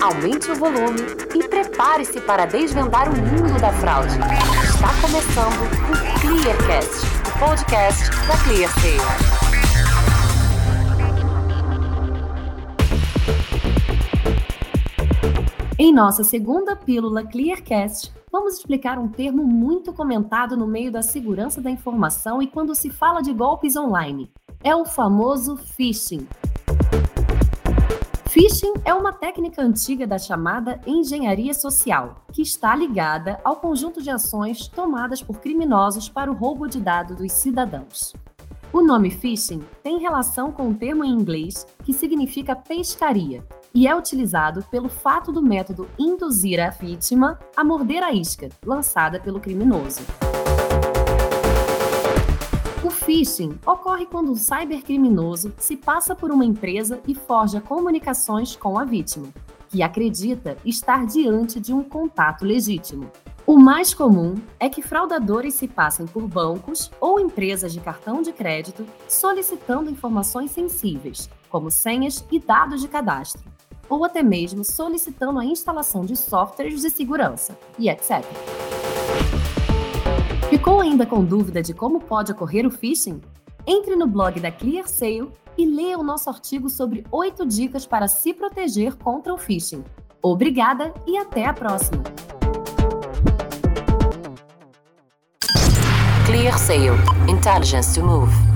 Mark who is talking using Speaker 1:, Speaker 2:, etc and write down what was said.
Speaker 1: aumente o volume e prepare-se para desvendar o mundo da fraude. Está começando o Clearcast, o podcast da ClearSale. Em nossa segunda pílula Clearcast, vamos explicar um termo muito comentado no meio da segurança da informação e quando se fala de golpes online. É o famoso phishing. Phishing é uma técnica antiga da chamada engenharia social, que está ligada ao conjunto de ações tomadas por criminosos para o roubo de dados dos cidadãos. O nome phishing tem relação com o termo em inglês que significa pescaria e é utilizado pelo fato do método induzir a vítima a morder a isca lançada pelo criminoso. O phishing ocorre quando um cybercriminoso se passa por uma empresa e forja comunicações com a vítima, que acredita estar diante de um contato legítimo. O mais comum é que fraudadores se passem por bancos ou empresas de cartão de crédito solicitando informações sensíveis, como senhas e dados de cadastro, ou até mesmo solicitando a instalação de softwares de segurança, e etc. Ficou ainda com dúvida de como pode ocorrer o phishing? Entre no blog da ClearSale e leia o nosso artigo sobre 8 dicas para se proteger contra o phishing. Obrigada e até a próxima! ClearSale Intelligence to Move